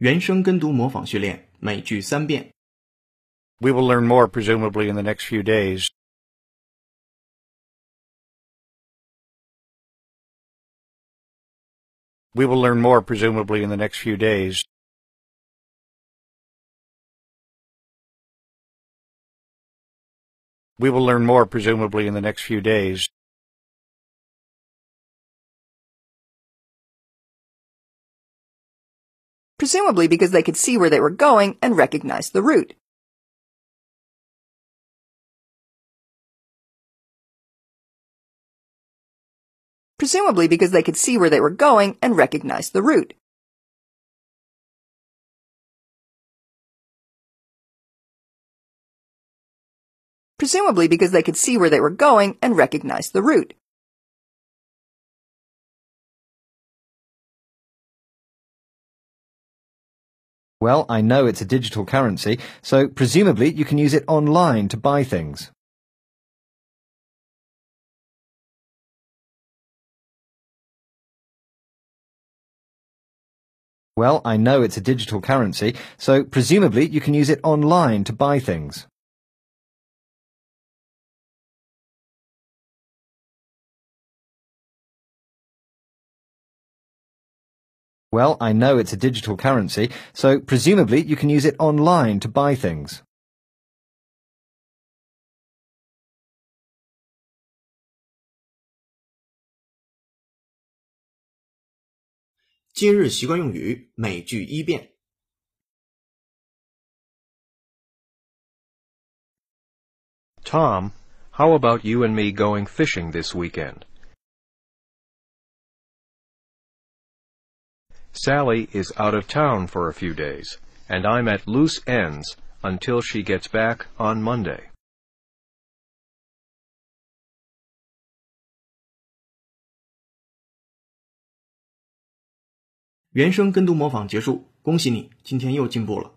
原声跟读模仿训练，每句三遍。 We will learn more presumably in the next few days. We will learn more presumably in the next few days. We will learn more presumably in the next few days. Presumably because they could see where they were going and recognize the route. Presumably because they could see where they were going and recognize the route. Presumably because they could see where they were going and recognize the route. Well, I know it's a digital currency, so presumably you can use it online to buy things. Well, I know it's a digital currency, so presumably you can use it online to buy things. Well, I know it's a digital currency, so presumably you can use it online to buy things. Tom, how about you and me going fishing this weekend? Sally is out of town for a few days, and I'm at loose ends until she gets back on Monday. 原声跟读模仿结束，恭喜你，今天又进步了。